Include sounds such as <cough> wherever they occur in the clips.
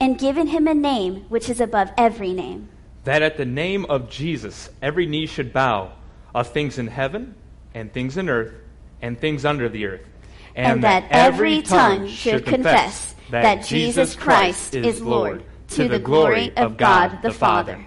and given him a name which is above every name. That at the name of Jesus every knee should bow, of things in heaven, and things in earth, and things under the earth. And, that every tongue should confess that Jesus Christ is Lord, to the glory of God the Father.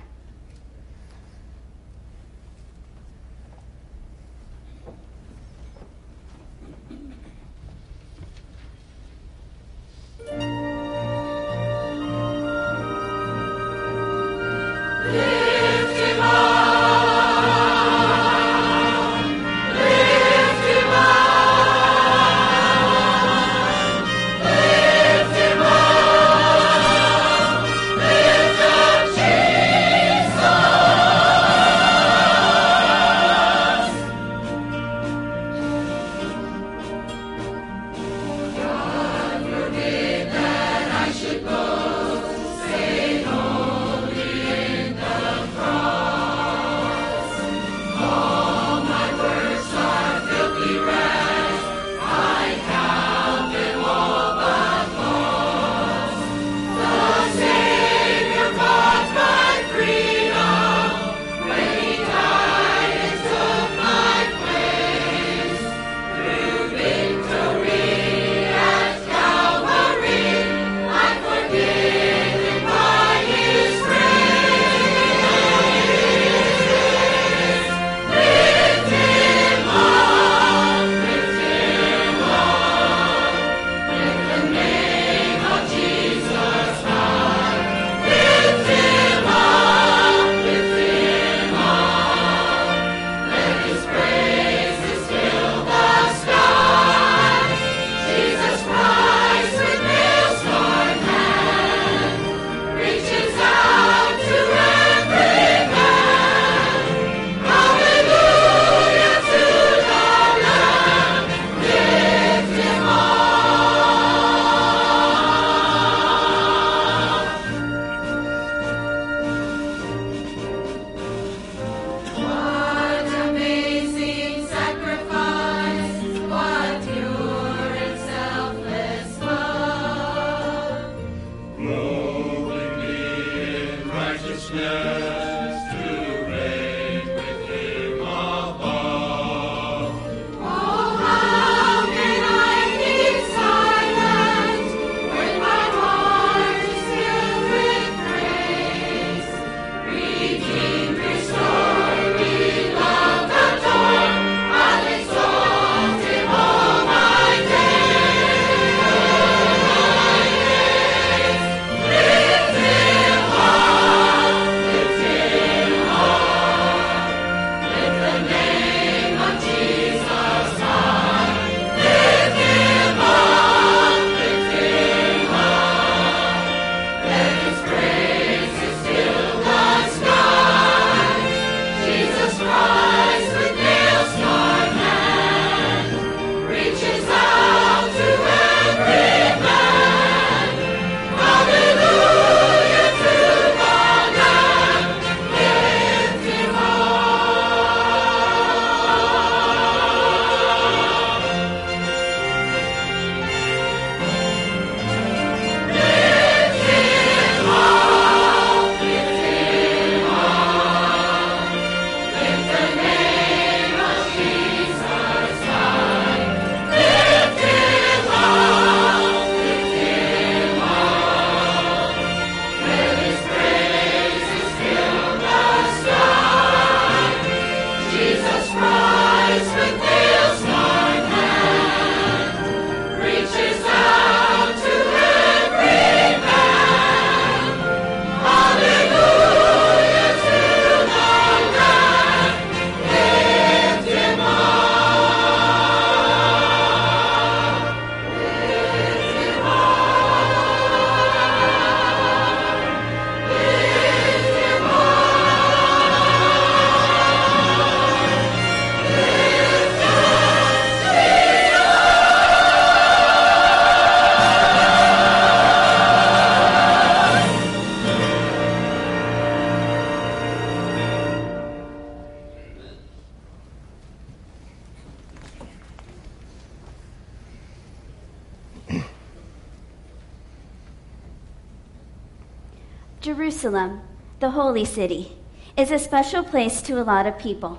Holy city, is a special place to a lot of people.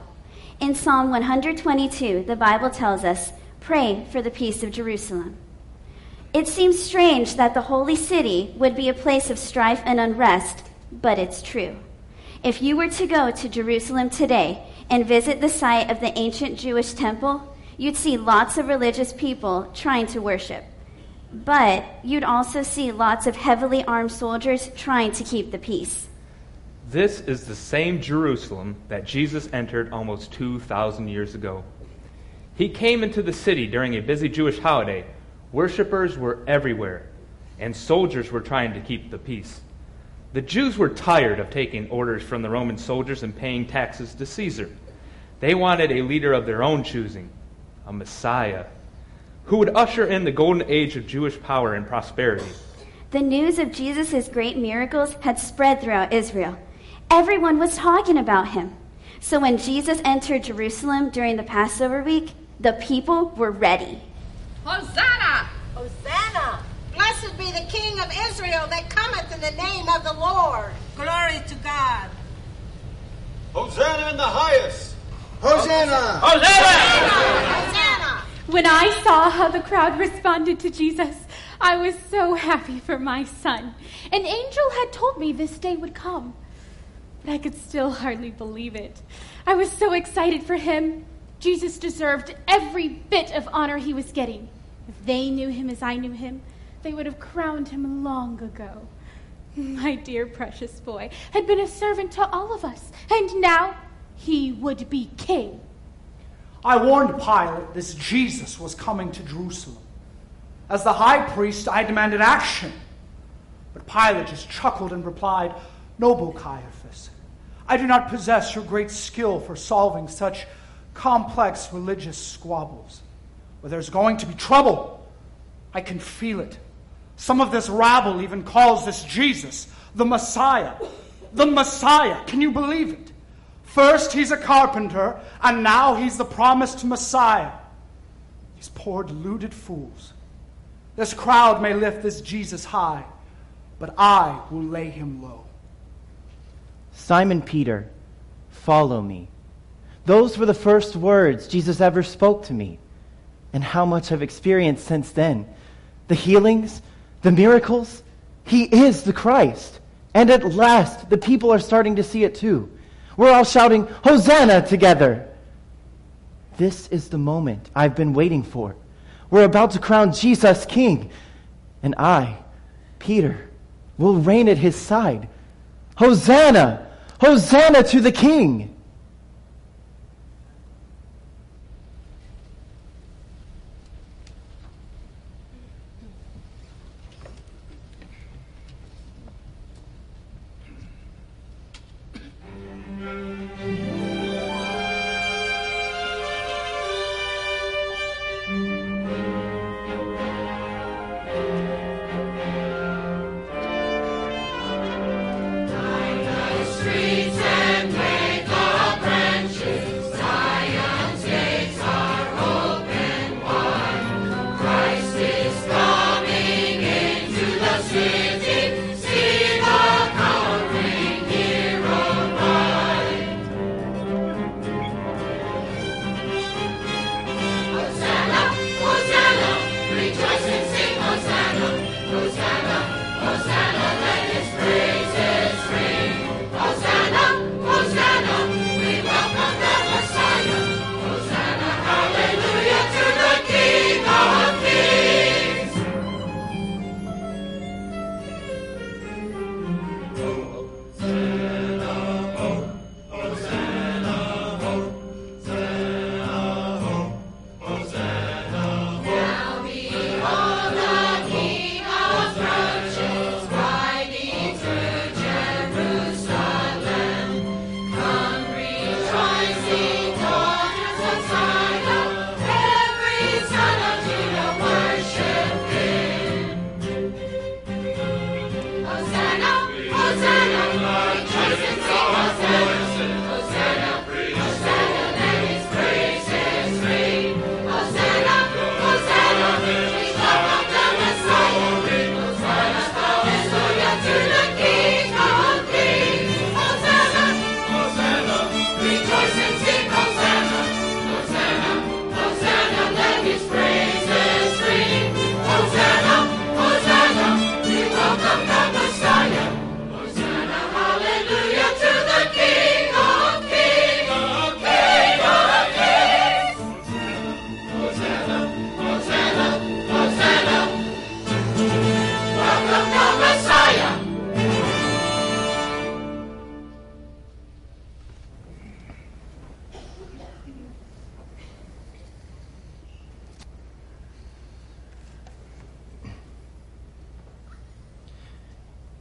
In Psalm 122, the Bible tells us, Pray for the peace of Jerusalem. It seems strange that the holy city would be a place of strife and unrest, but it's true. If you were to go to Jerusalem today and visit the site of the ancient Jewish temple, you'd see lots of religious people trying to worship. But you'd also see lots of heavily armed soldiers trying to keep the peace. This is the same Jerusalem that Jesus entered almost 2,000 years ago. He came into the city during a busy Jewish holiday. Worshippers were everywhere, and soldiers were trying to keep the peace. The Jews were tired of taking orders from the Roman soldiers and paying taxes to Caesar. They wanted a leader of their own choosing, a Messiah, who would usher in the golden age of Jewish power and prosperity. The news of Jesus' great miracles had spread throughout Israel. Everyone was talking about him. So when Jesus entered Jerusalem during the Passover week, the people were ready. Hosanna! Hosanna! Blessed be the King of Israel that cometh in the name of the Lord. Glory to God! Hosanna in the highest! Hosanna! Hosanna! When I saw how the crowd responded to Jesus, I was so happy for my son. An angel had told me this day would come, but I could still hardly believe it. I was so excited for him. Jesus deserved every bit of honor he was getting. If they knew him as I knew him, they would have crowned him long ago. My dear precious boy had been a servant to all of us, and now he would be king. I warned Pilate this Jesus was coming to Jerusalem. As the high priest, I demanded action. But Pilate just chuckled and replied, Noble Caiaphas, I do not possess your great skill for solving such complex religious squabbles. Where there's going to be trouble, I can feel it. Some of this rabble even calls this Jesus the Messiah. The Messiah. Can you believe it? First, he's a carpenter, and now he's the promised Messiah. These poor deluded fools. This crowd may lift this Jesus high, but I will lay him low. Simon Peter, follow me. Those were the first words Jesus ever spoke to me. And how much I've experienced since then. The healings, the miracles. He is the Christ. And at last, the people are starting to see it too. We're all shouting, Hosanna together. This is the moment I've been waiting for. We're about to crown Jesus King. And I, Peter, will reign at his side. Hosanna! Hosanna to the King!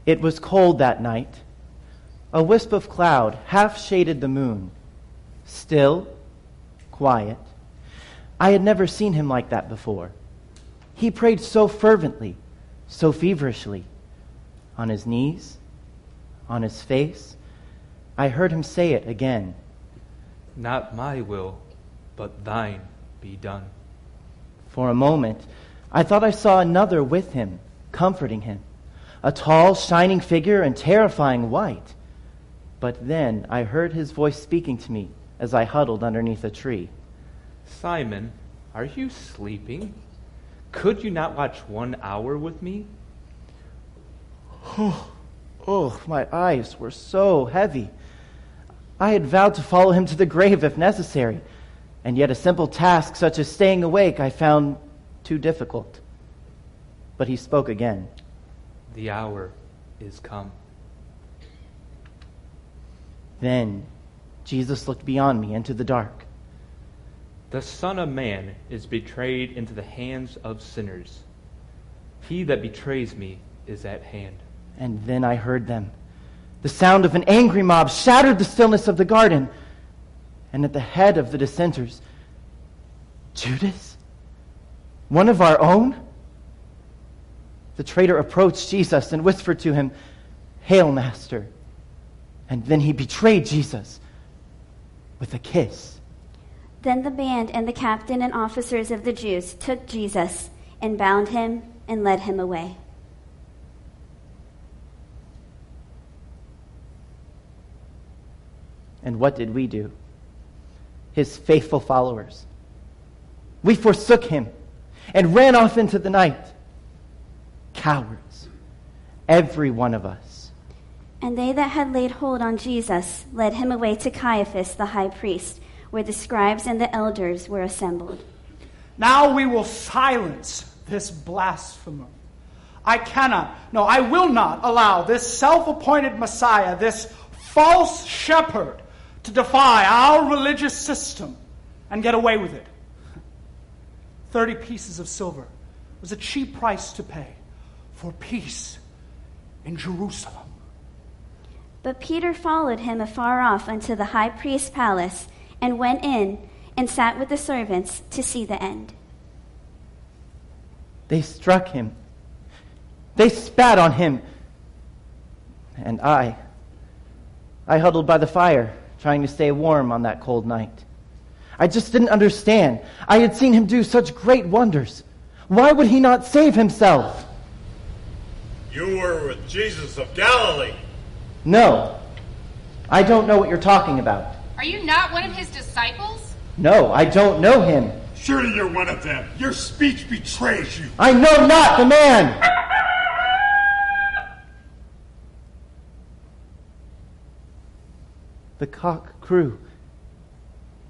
It was cold that night. A wisp of cloud half shaded the moon. Still, quiet. I had never seen him like that before. He prayed so fervently, so feverishly. On his knees, on his face. I heard him say it again. Not my will, but thine be done. For a moment, I thought I saw another with him, comforting him a tall, shining figure in terrifying white. But then I heard his voice speaking to me as I huddled underneath a tree. Simon, are you sleeping? Could you not watch one hour with me? Oh, oh, my eyes were so heavy. I had vowed to follow him to the grave if necessary, and yet a simple task such as staying awake I found too difficult. But he spoke again. The hour is come. Then Jesus looked beyond me into the dark. The Son of Man is betrayed into the hands of sinners. He that betrays me is at hand. And then I heard them. The sound of an angry mob shattered the stillness of the garden. And at the head of the dissenters, Judas? One of our own? The traitor approached Jesus and whispered to him, Hail, Master. And then he betrayed Jesus with a kiss. Then the band and the captain and officers of the Jews took Jesus and bound him and led him away. And what did we do? His faithful followers. We forsook him and ran off into the night cowards, every one of us. And they that had laid hold on Jesus led him away to Caiaphas the high priest, where the scribes and the elders were assembled. Now we will silence this blasphemer. I cannot, no, I will not allow this self appointed Messiah, this false shepherd, to defy our religious system and get away with it. <laughs> Thirty pieces of silver was a cheap price to pay for peace in Jerusalem. But Peter followed him afar off unto the high priest's palace and went in and sat with the servants to see the end. They struck him. They spat on him. And I, I huddled by the fire, trying to stay warm on that cold night. I just didn't understand. I had seen him do such great wonders. Why would he not save himself? You were with Jesus of Galilee. No. I don't know what you're talking about. Are you not one of his disciples? No, I don't know him. Surely you're one of them. Your speech betrays you. I know not the man. The cock crew,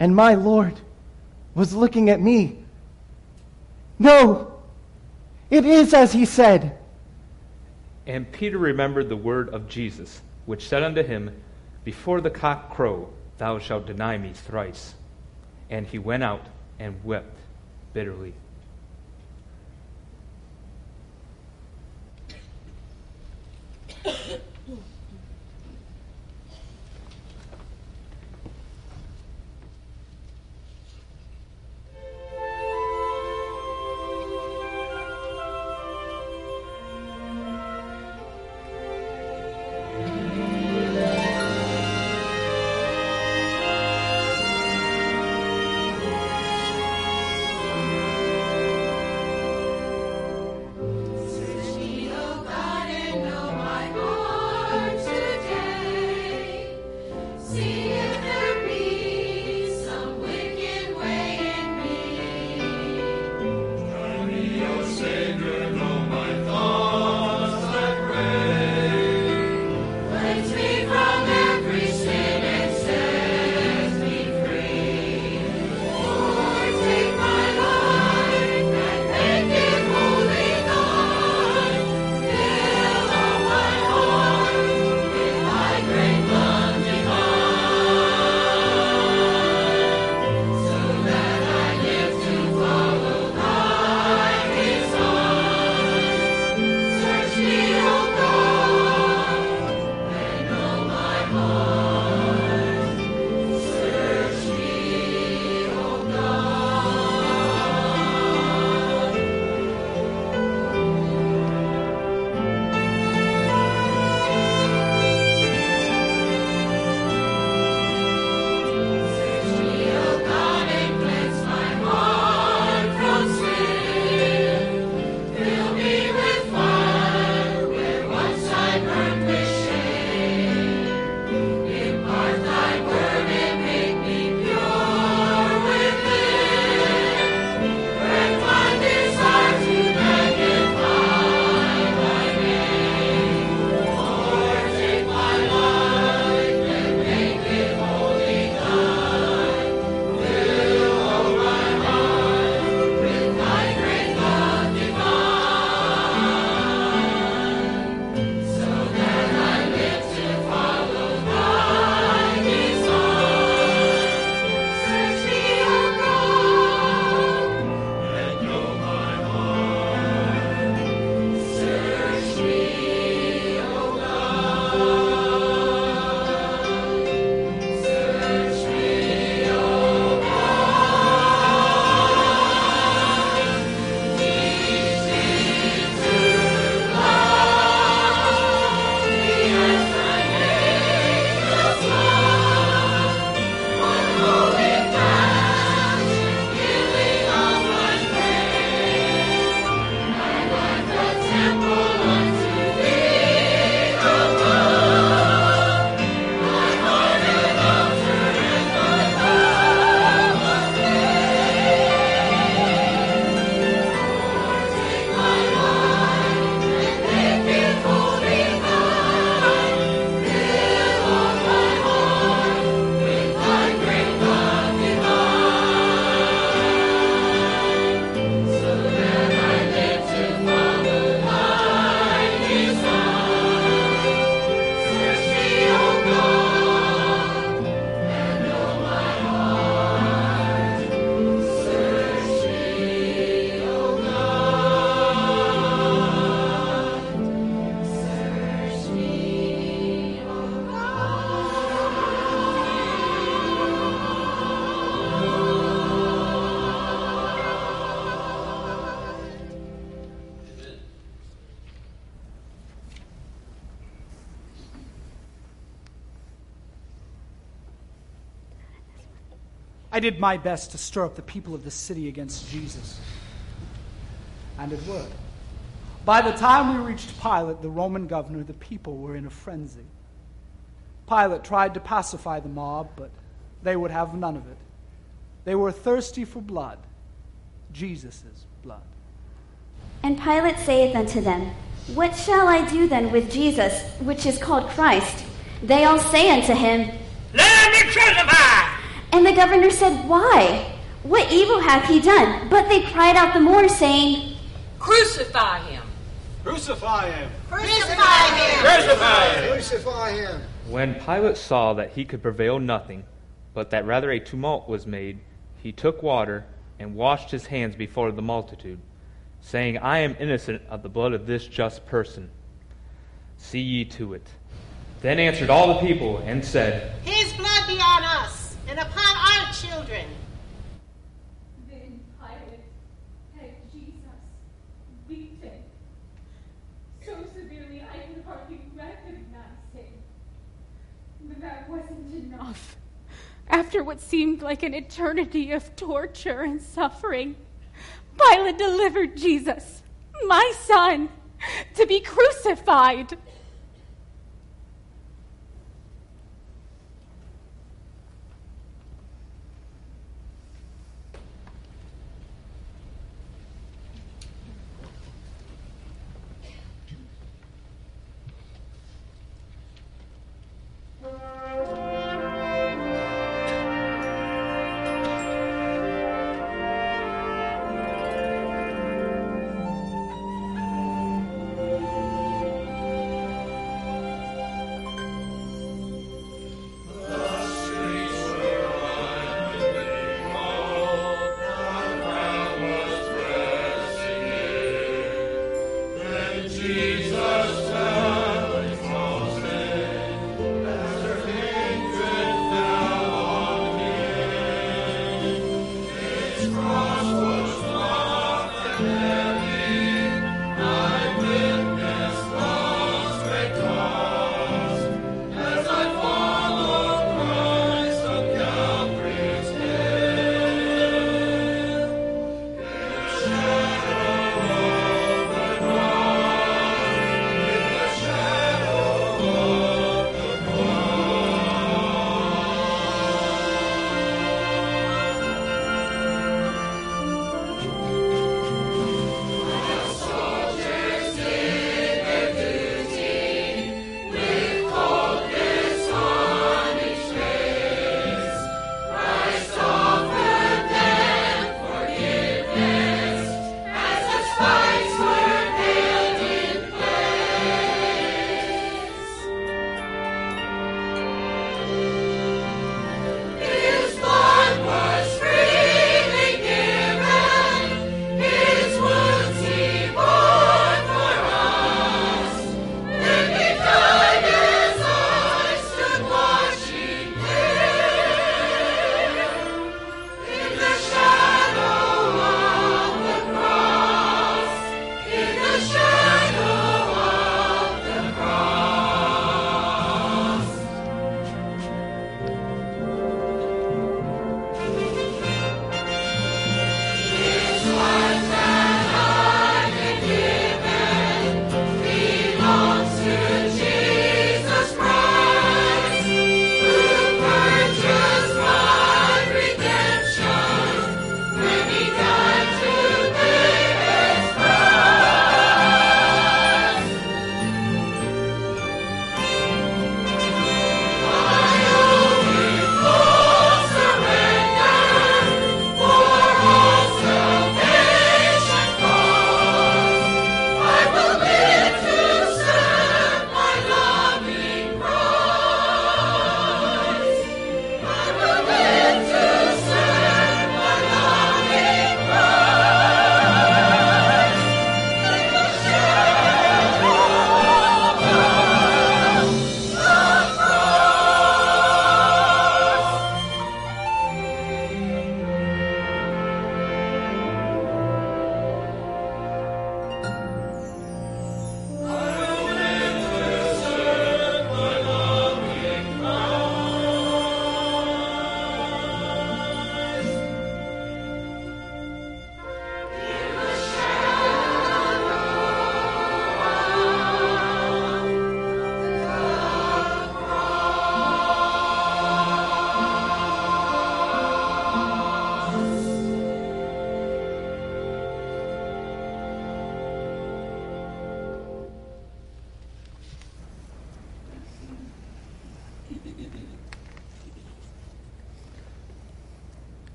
and my Lord was looking at me. No, it is as he said. And Peter remembered the word of Jesus, which said unto him, Before the cock crow, thou shalt deny me thrice. And he went out and wept bitterly. I did my best to stir up the people of the city against Jesus. And it worked. By the time we reached Pilate, the Roman governor, the people were in a frenzy. Pilate tried to pacify the mob, but they would have none of it. They were thirsty for blood, Jesus' blood. And Pilate saith unto them, What shall I do then with Jesus, which is called Christ? They all say unto him, Let him be crucified! And the governor said, Why? What evil hath he done? But they cried out the more, saying, Crucify him. Crucify him! Crucify him! Crucify him! Crucify him. When Pilate saw that he could prevail nothing, but that rather a tumult was made, he took water and washed his hands before the multitude, saying, I am innocent of the blood of this just person. See ye to it. Then answered all the people and said, His blood be on us and upon our children. Then Pilate had Jesus beaten so severely I could hardly recognize him. But that wasn't enough. After what seemed like an eternity of torture and suffering, Pilate delivered Jesus, my son, to be crucified.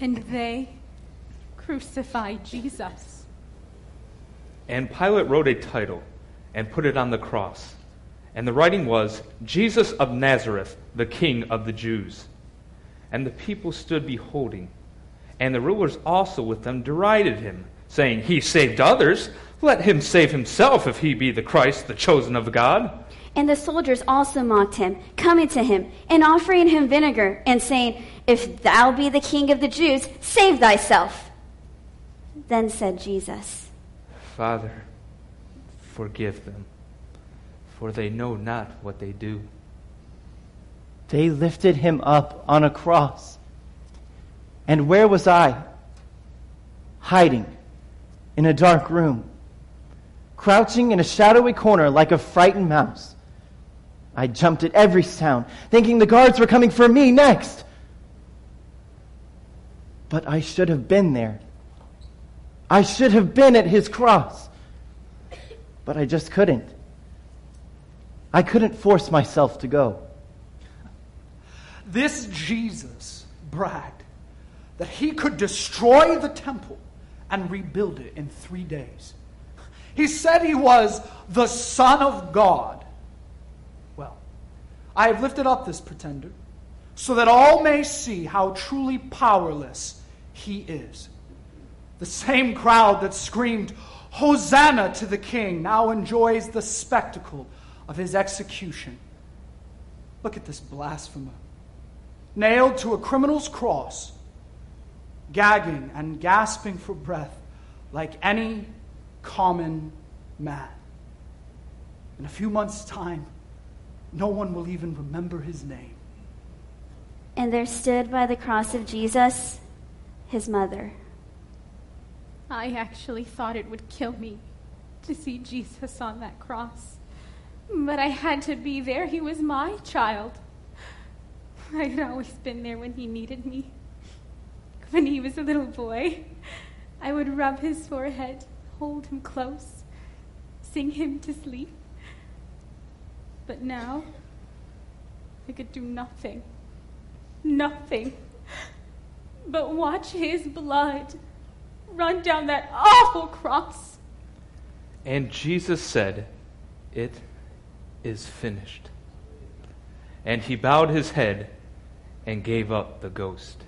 And they crucified Jesus. And Pilate wrote a title and put it on the cross. And the writing was, Jesus of Nazareth, the King of the Jews. And the people stood beholding. And the rulers also with them derided him, saying, He saved others. Let him save himself if he be the Christ, the chosen of God. And the soldiers also mocked him, coming to him, and offering him vinegar, and saying, If thou be the king of the Jews, save thyself. Then said Jesus, Father, forgive them, for they know not what they do. They lifted him up on a cross. And where was I? Hiding in a dark room, crouching in a shadowy corner like a frightened mouse. I jumped at every sound, thinking the guards were coming for me next. But I should have been there. I should have been at his cross. But I just couldn't. I couldn't force myself to go. This Jesus bragged that he could destroy the temple and rebuild it in three days. He said he was the Son of God. Well, I have lifted up this pretender so that all may see how truly powerless he is. The same crowd that screamed, Hosanna to the King, now enjoys the spectacle of his execution. Look at this blasphemer. Nailed to a criminal's cross, gagging and gasping for breath like any common man. In a few months' time, no one will even remember his name. And there stood by the cross of Jesus his mother. I actually thought it would kill me to see Jesus on that cross. But I had to be there. He was my child. I had always been there when he needed me. When he was a little boy, I would rub his forehead, hold him close, sing him to sleep. But now, I could do nothing, nothing, but watch his blood run down that awful cross. And Jesus said, It is finished. And he bowed his head and gave up the ghost.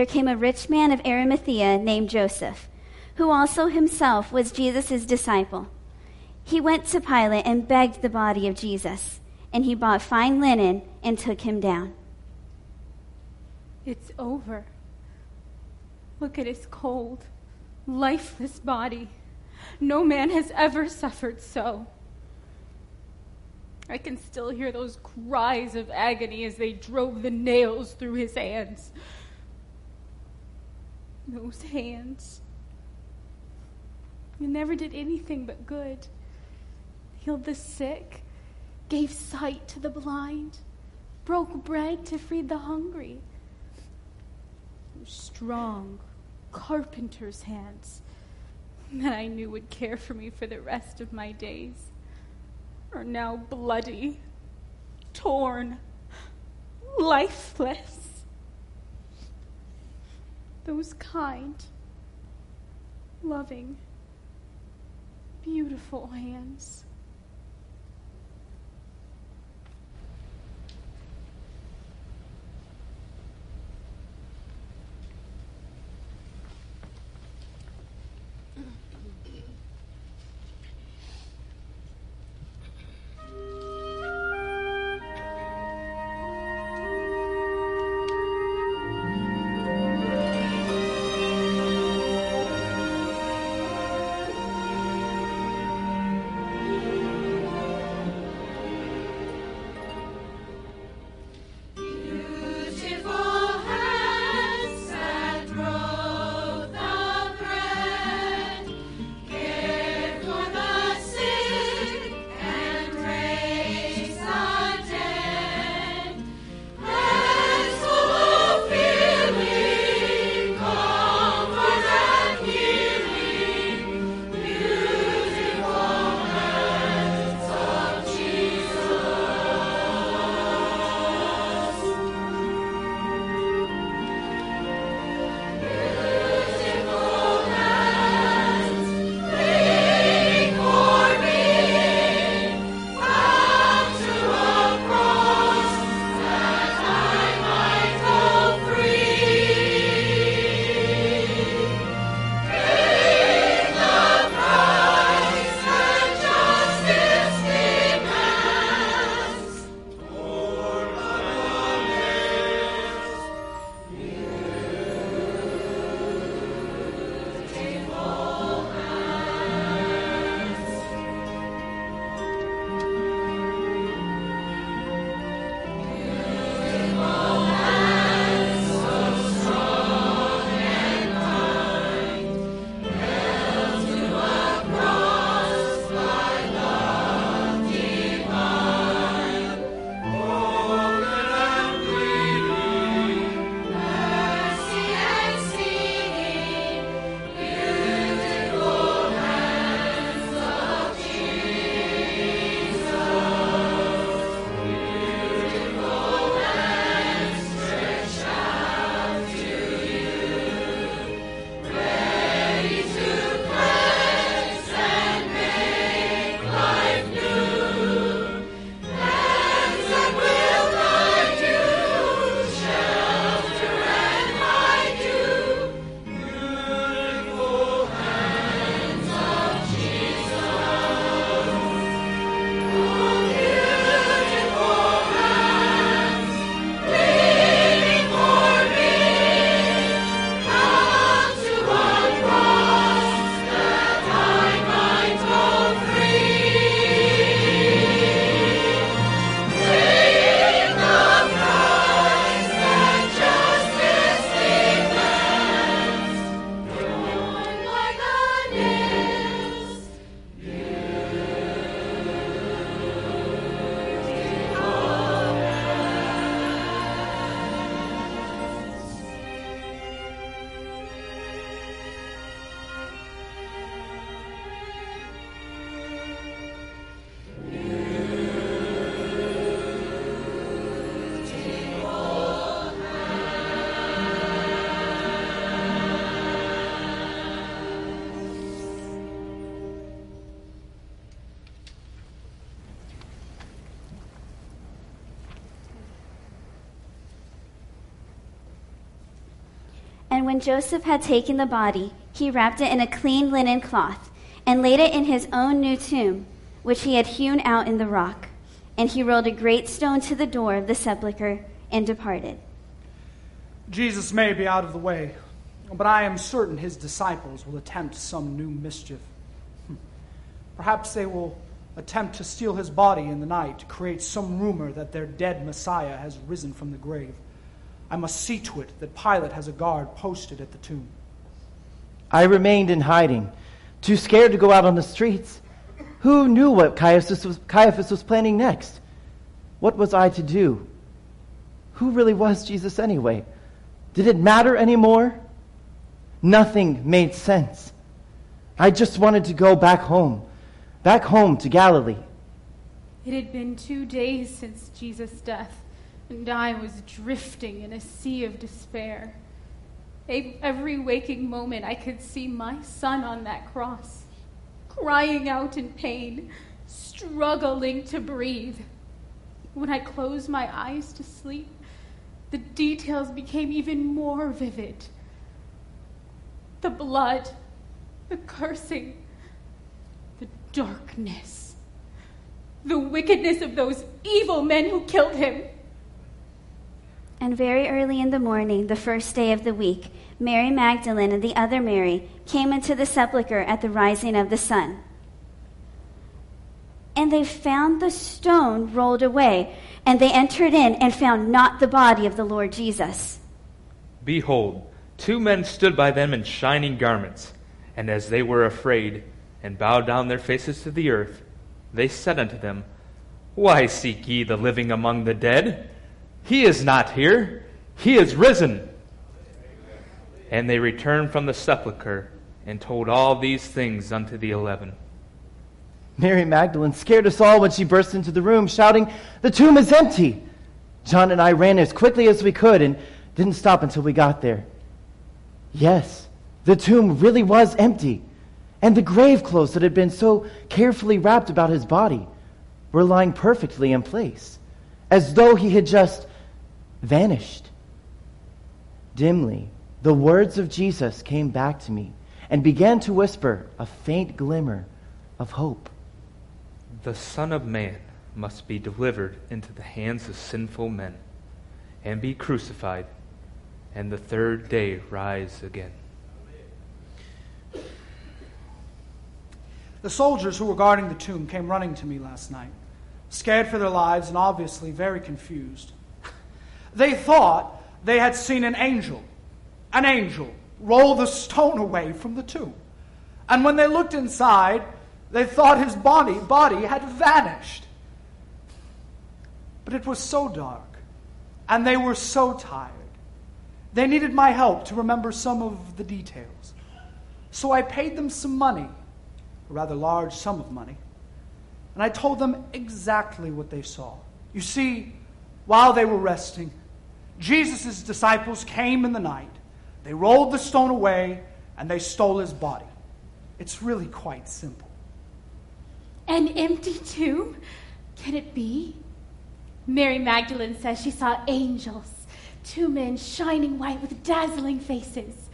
There came a rich man of Arimathea named Joseph, who also himself was Jesus' disciple. He went to Pilate and begged the body of Jesus, and he bought fine linen and took him down. It's over. Look at his cold, lifeless body. No man has ever suffered so. I can still hear those cries of agony as they drove the nails through his hands. Those hands. You never did anything but good. Healed the sick, gave sight to the blind, broke bread to feed the hungry. Strong, carpenter's hands that I knew would care for me for the rest of my days are now bloody, torn, lifeless. Those kind, loving, beautiful hands. And when Joseph had taken the body, he wrapped it in a clean linen cloth and laid it in his own new tomb, which he had hewn out in the rock. And he rolled a great stone to the door of the sepulchre and departed. Jesus may be out of the way, but I am certain his disciples will attempt some new mischief. Hmm. Perhaps they will attempt to steal his body in the night to create some rumor that their dead Messiah has risen from the grave. I must see to it that Pilate has a guard posted at the tomb. I remained in hiding, too scared to go out on the streets. Who knew what Caiaphas was, Caiaphas was planning next? What was I to do? Who really was Jesus anyway? Did it matter anymore? Nothing made sense. I just wanted to go back home, back home to Galilee. It had been two days since Jesus' death, and I was drifting in a sea of despair. Every waking moment, I could see my son on that cross, crying out in pain, struggling to breathe. When I closed my eyes to sleep, the details became even more vivid. The blood, the cursing, the darkness, the wickedness of those evil men who killed him. And very early in the morning, the first day of the week, Mary Magdalene and the other Mary came into the sepulchre at the rising of the sun. And they found the stone rolled away, and they entered in and found not the body of the Lord Jesus. Behold, two men stood by them in shining garments, and as they were afraid and bowed down their faces to the earth, they said unto them, Why seek ye the living among the dead? He is not here, he is risen. And they returned from the sepulchre and told all these things unto the eleven. Mary Magdalene scared us all when she burst into the room, shouting, The tomb is empty! John and I ran as quickly as we could and didn't stop until we got there. Yes, the tomb really was empty, and the grave clothes that had been so carefully wrapped about his body were lying perfectly in place, as though he had just vanished. Dimly, the words of Jesus came back to me and began to whisper a faint glimmer of hope. The Son of Man must be delivered into the hands of sinful men and be crucified, and the third day rise again. The soldiers who were guarding the tomb came running to me last night, scared for their lives and obviously very confused. They thought they had seen an angel, an angel, roll the stone away from the tomb. And when they looked inside, they thought his body, body had vanished. But it was so dark, and they were so tired. They needed my help to remember some of the details. So I paid them some money, a rather large sum of money, and I told them exactly what they saw. You see, while they were resting, Jesus' disciples came in the night. They rolled the stone away and they stole his body. It's really quite simple. An empty tomb? Can it be? Mary Magdalene says she saw angels, two men shining white with dazzling faces.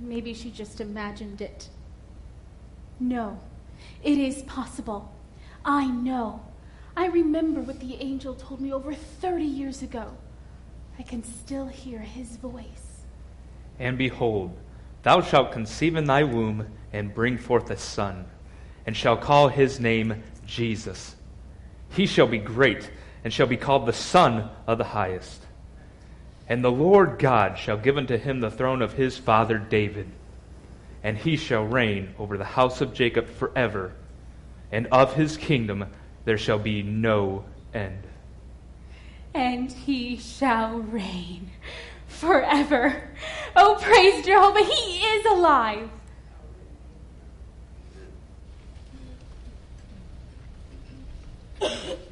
Maybe she just imagined it. No, it is possible. I know. I remember what the angel told me over 30 years ago. I can still hear his voice. And behold, thou shalt conceive in thy womb and bring forth a son, and shall call his name Jesus. He shall be great, and shall be called the Son of the Highest. And the Lord God shall give unto him the throne of his father David, and he shall reign over the house of Jacob forever, and of his kingdom there shall be no end and he shall reign forever. Oh, praise Jehovah, he is alive. <coughs>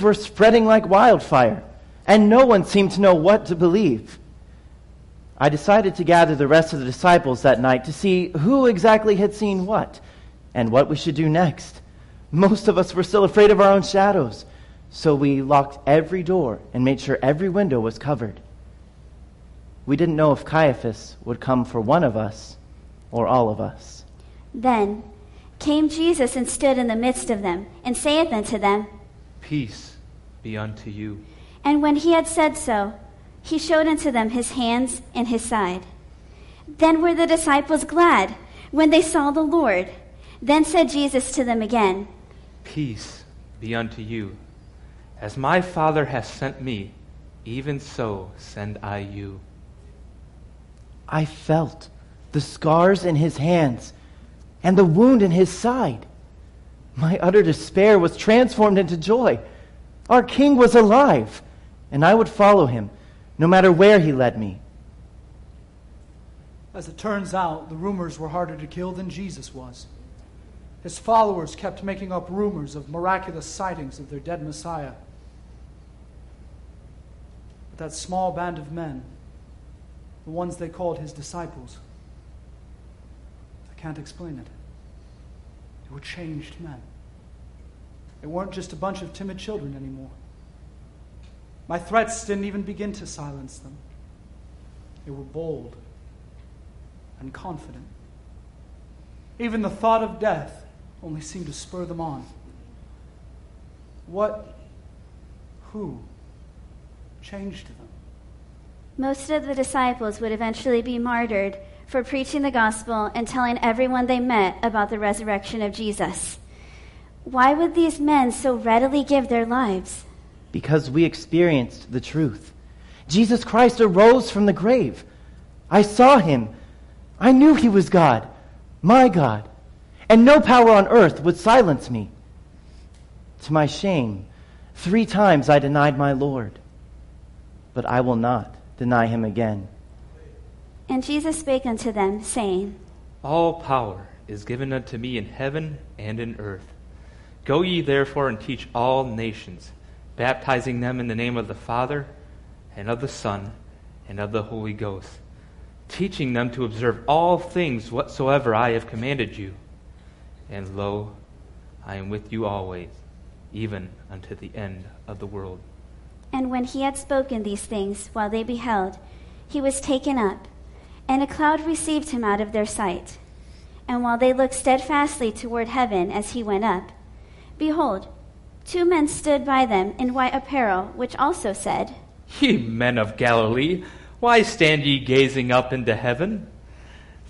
Rumors were spreading like wildfire, and no one seemed to know what to believe. I decided to gather the rest of the disciples that night to see who exactly had seen what and what we should do next. Most of us were still afraid of our own shadows, so we locked every door and made sure every window was covered. We didn't know if Caiaphas would come for one of us or all of us. Then came Jesus and stood in the midst of them, and saith unto them, Peace be unto you. And when he had said so, he showed unto them his hands and his side. Then were the disciples glad when they saw the Lord. Then said Jesus to them again, Peace be unto you. As my Father hath sent me, even so send I you. I felt the scars in his hands and the wound in his side. My utter despair was transformed into joy. Our king was alive, and I would follow him no matter where he led me. As it turns out, the rumors were harder to kill than Jesus was. His followers kept making up rumors of miraculous sightings of their dead Messiah. But that small band of men, the ones they called his disciples, I can't explain it. They were changed men. They weren't just a bunch of timid children anymore. My threats didn't even begin to silence them. They were bold and confident. Even the thought of death only seemed to spur them on. What, who changed them? Most of the disciples would eventually be martyred for preaching the gospel and telling everyone they met about the resurrection of Jesus. Why would these men so readily give their lives? Because we experienced the truth. Jesus Christ arose from the grave. I saw him. I knew he was God, my God, and no power on earth would silence me. To my shame, three times I denied my Lord, but I will not deny him again. And Jesus spake unto them, saying, All power is given unto me in heaven and in earth. Go ye therefore and teach all nations, baptizing them in the name of the Father, and of the Son, and of the Holy Ghost, teaching them to observe all things whatsoever I have commanded you. And lo, I am with you always, even unto the end of the world. And when he had spoken these things, while they beheld, he was taken up, and a cloud received him out of their sight. And while they looked steadfastly toward heaven as he went up, behold, two men stood by them in white apparel, which also said, Ye men of Galilee, why stand ye gazing up into heaven?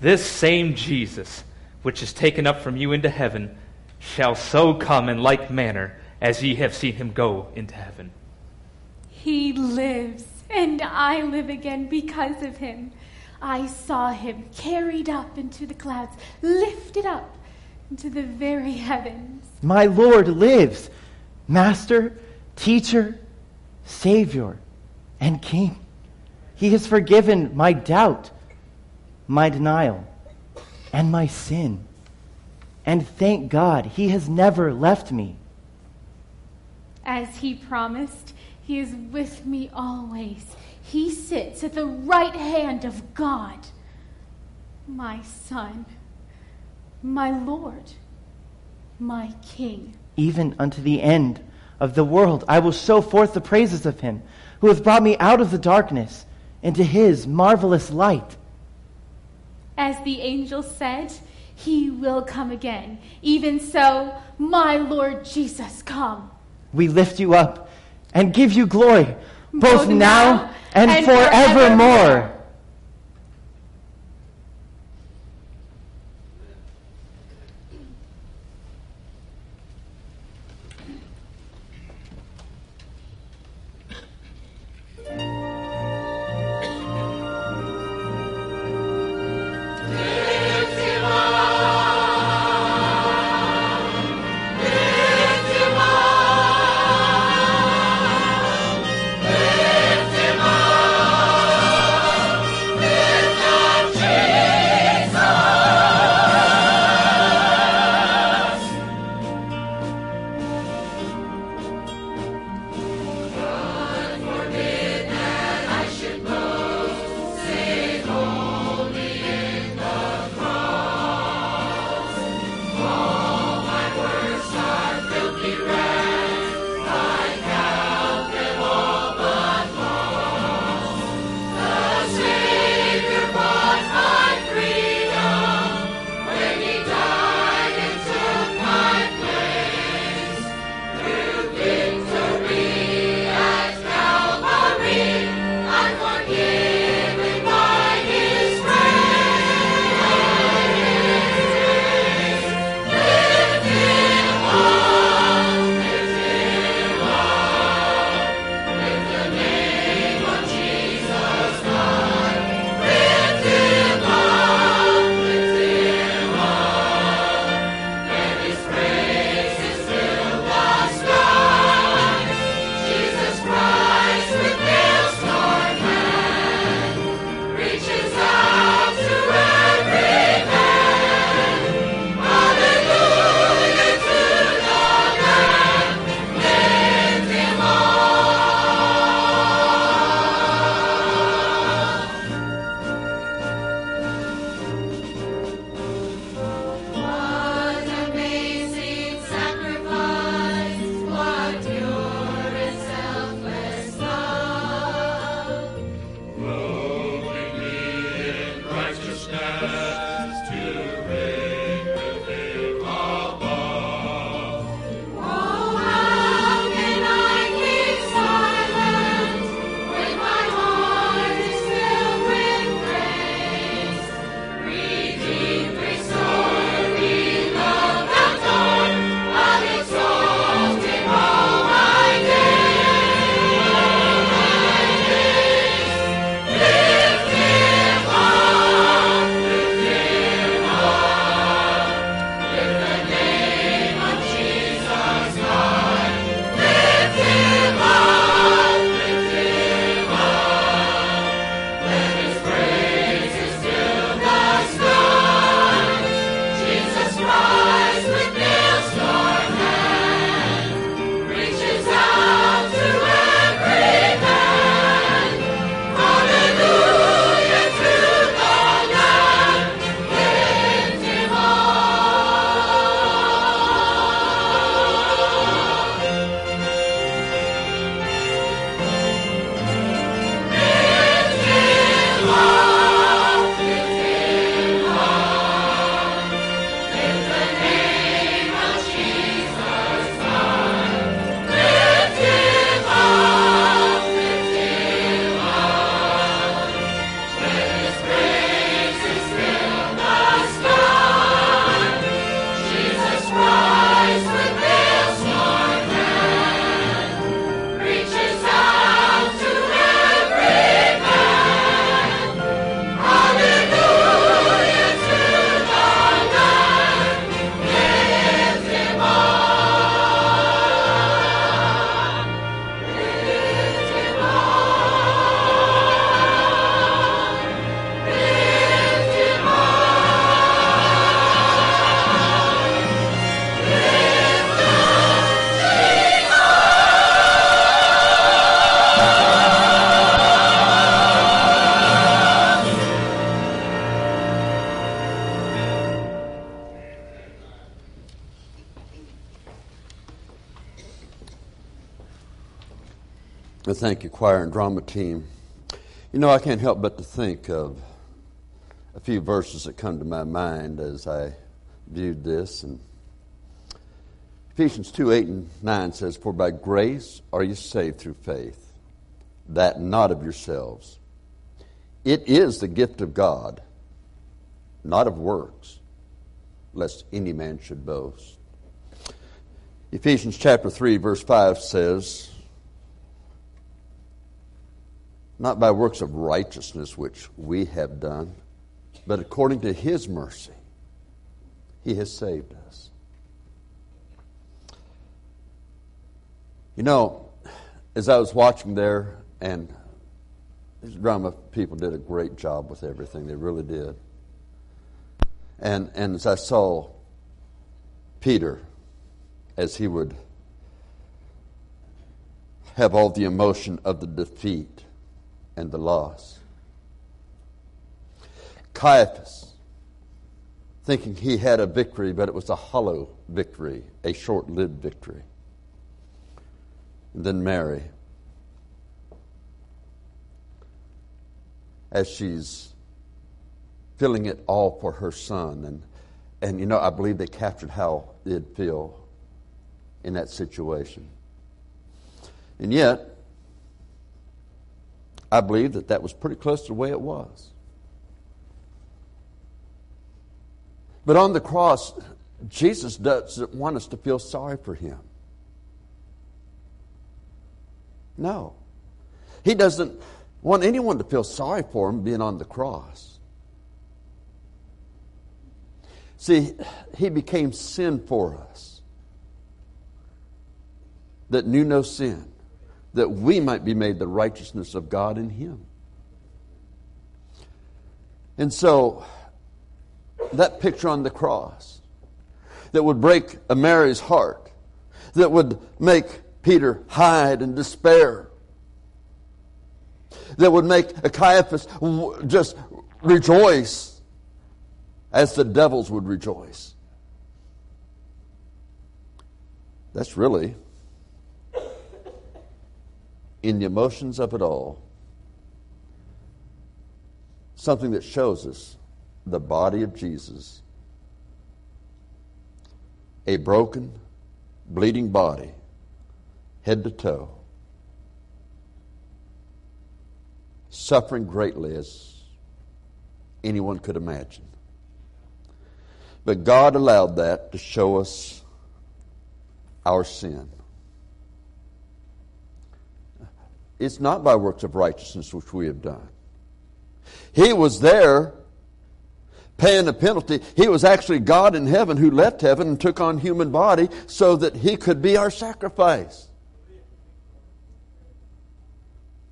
This same Jesus, which is taken up from you into heaven, shall so come in like manner as ye have seen him go into heaven. He lives, and I live again because of him. I saw him carried up into the clouds, lifted up into the very heavens. My Lord lives, Master, Teacher, Savior, and King. He has forgiven my doubt, my denial, and my sin. And thank God, He has never left me. As He promised, He is with me always. He sits at the right hand of God. My Son, my Lord, my King. Even unto the end of the world, I will show forth the praises of Him who hath brought me out of the darkness into His marvelous light. As the angel said, He will come again. Even so, my Lord Jesus, come. We lift you up and give you glory, both, Both now, now and, and forevermore. forevermore. Thank you, choir and drama team. You know, I can't help but to think of a few verses that come to my mind as I viewed this. And Ephesians 2 8 and 9 says, For by grace are you saved through faith, that not of yourselves. It is the gift of God, not of works, lest any man should boast. Ephesians chapter 3, verse 5 says, Not by works of righteousness which we have done, but according to his mercy, he has saved us. You know, as I was watching there, and these drama people did a great job with everything, they really did. And, and as I saw Peter, as he would have all the emotion of the defeat and the loss. Caiaphas, thinking he had a victory, but it was a hollow victory, a short lived victory. And then Mary, as she's feeling it all for her son. And, and you know, I believe they captured how it'd feel in that situation. And yet, I believe that that was pretty close to the way it was. But on the cross, Jesus doesn't want us to feel sorry for him. No. He doesn't want anyone to feel sorry for him being on the cross. See, he became sin for us that knew no sin, that we might be made the righteousness of God in him. And so, that picture on the cross that would break a Mary's heart, that would make Peter hide and despair, that would make a Caiaphas just rejoice as the devils would rejoice. That's really, in the emotions of it all, something that shows us the body of Jesus. A broken, bleeding body, head to toe, suffering greatly as anyone could imagine. But God allowed that to show us our sin. It's not by works of righteousness which we have done. He was there paying a penalty. He was actually God in heaven who left heaven and took on human body so that he could be our sacrifice.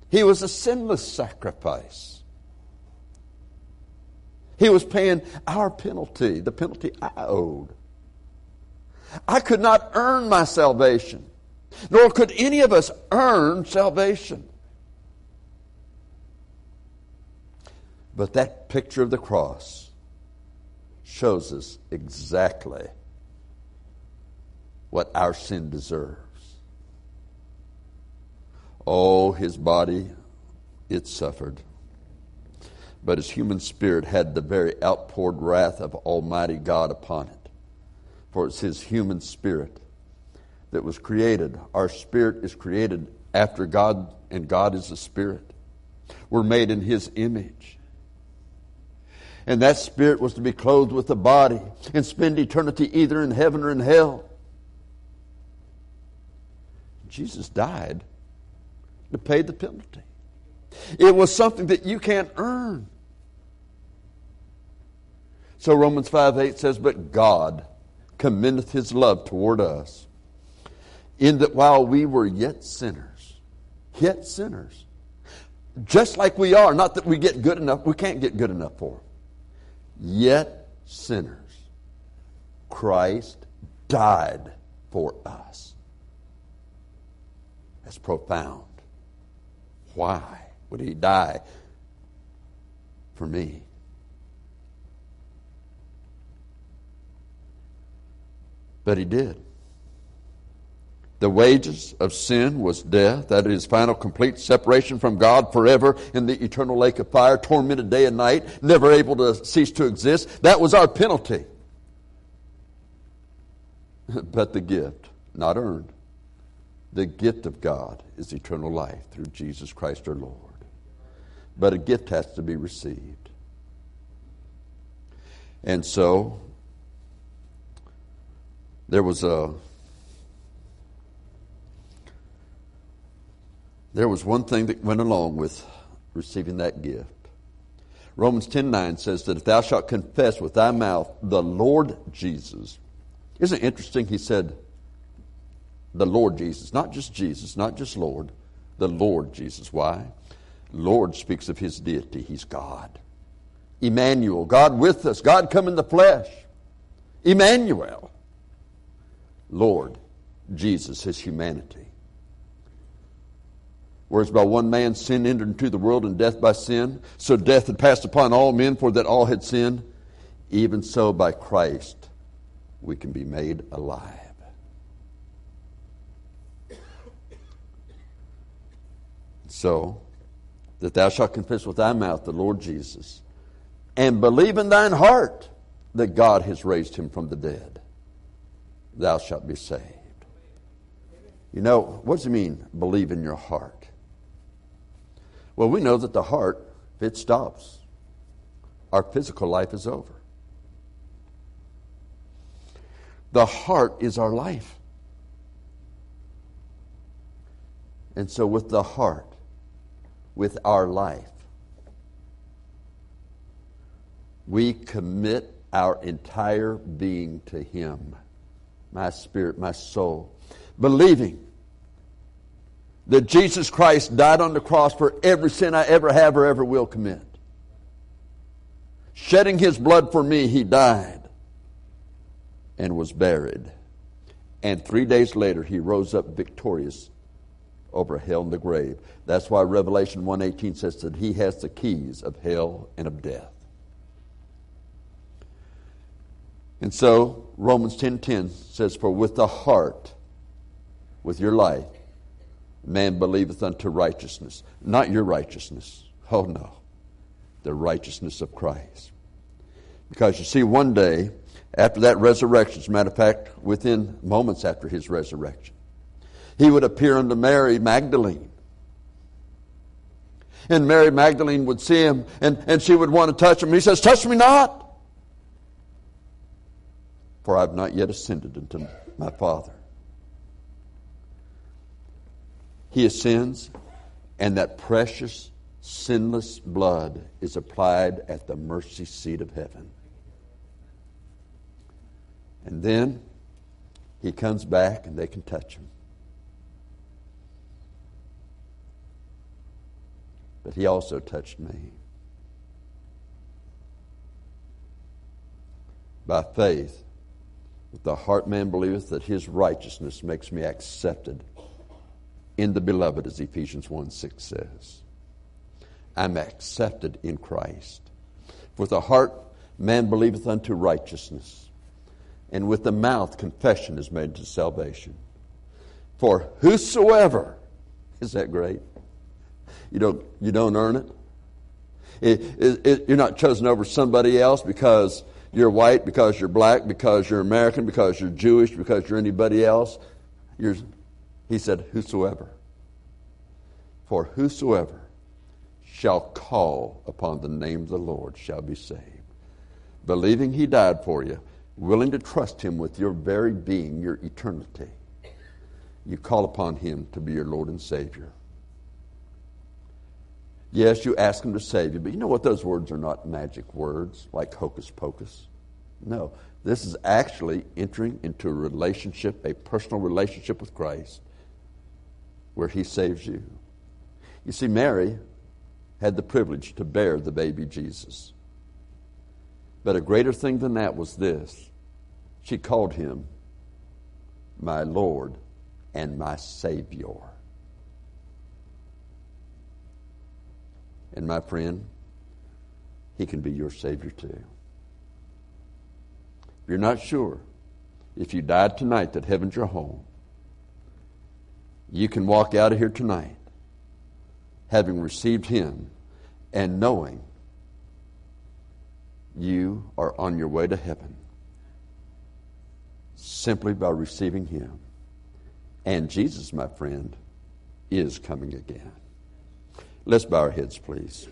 He was a sinless sacrifice. He was paying our penalty, the penalty I owed. I could not earn my salvation, nor could any of us earn salvation. But that picture of the cross shows us exactly what our sin deserves. Oh, his body, it suffered but his human spirit had the very outpoured wrath of Almighty God upon it. For it's his human spirit that was created. Our spirit is created after God, and God is a spirit. We're made in his image. And that spirit was to be clothed with a body and spend eternity either in heaven or in hell. Jesus died to pay the penalty. It was something that you can't earn. So Romans 5 8 says, But God commendeth his love toward us, in that while we were yet sinners, yet sinners, just like we are, not that we get good enough, we can't get good enough for yet sinners, Christ died for us. That's profound. Why? would he die for me? But he did. The wages of sin was death, that is, final complete separation from God forever in the eternal lake of fire, tormented day and night, never able to cease to exist. That was our penalty. <laughs> but the gift, not earned, the gift of God is eternal life through Jesus Christ our Lord. But a gift has to be received. And so, there was a there was one thing that went along with receiving that gift. Romans 10:9 says that if thou shalt confess with thy mouth the Lord Jesus. Isn't it interesting he said the Lord Jesus, not just Jesus, not just Lord, the Lord Jesus. Why? Lord speaks of his deity. He's God. Emmanuel, God with us, God come in the flesh. Emmanuel. Lord, Jesus, his humanity. Whereas by one man sin entered into the world and death by sin, so death had passed upon all men for that all had sinned, even so by Christ we can be made alive. So, that thou shalt confess with thy mouth the Lord Jesus, and believe in thine heart that God has raised him from the dead, thou shalt be saved. You know, what does it mean, believe in your heart? Well, we know that the heart, if it stops, our physical life is over. The heart is our life. And so, with the heart, with our life, we commit our entire being to Him my spirit, my soul, believing that Jesus Christ died on the cross for every sin I ever have or ever will commit. Shedding His blood for me, He died and was buried. And three days later, He rose up victorious over hell and the grave. That's why Revelation 1:18 says that he has the keys of hell and of death. And so Romans 10:10 says for with the heart with your life man believeth unto righteousness, not your righteousness. Oh no. The righteousness of Christ. Because you see one day after that resurrection, as a matter of fact, within moments after his resurrection, he would appear unto Mary Magdalene. And Mary Magdalene would see him and, and she would want to touch him. He says, Touch me not, for I have not yet ascended unto my Father. He ascends, and that precious, sinless blood is applied at the mercy seat of heaven. And then he comes back and they can touch him. but he also touched me. By faith, with the heart man believeth that his righteousness makes me accepted in the beloved, as Ephesians 1 6 says. I'm accepted in Christ. With the heart man believeth unto righteousness, and with the mouth confession is made to salvation. For whosoever, is that great? You don't, you don't earn it. It, it, it. You're not chosen over somebody else because you're white, because you're black, because you're American, because you're Jewish, because you're anybody else. You're, he said, Whosoever. For whosoever shall call upon the name of the Lord shall be saved. Believing he died for you, willing to trust him with your very being, your eternity, you call upon him to be your Lord and Savior. Yes, you ask Him to save you, but you know what? Those words are not magic words like hocus pocus. No, this is actually entering into a relationship, a personal relationship with Christ, where He saves you. You see, Mary had the privilege to bear the baby Jesus. But a greater thing than that was this she called him my Lord and my Savior. And my friend, He can be your Savior too. If you're not sure, if you died tonight that heaven's your home, You can walk out of here tonight having received Him and knowing you are on your way to heaven simply by receiving Him. And Jesus, my friend, is coming again. Let's bow our heads, please.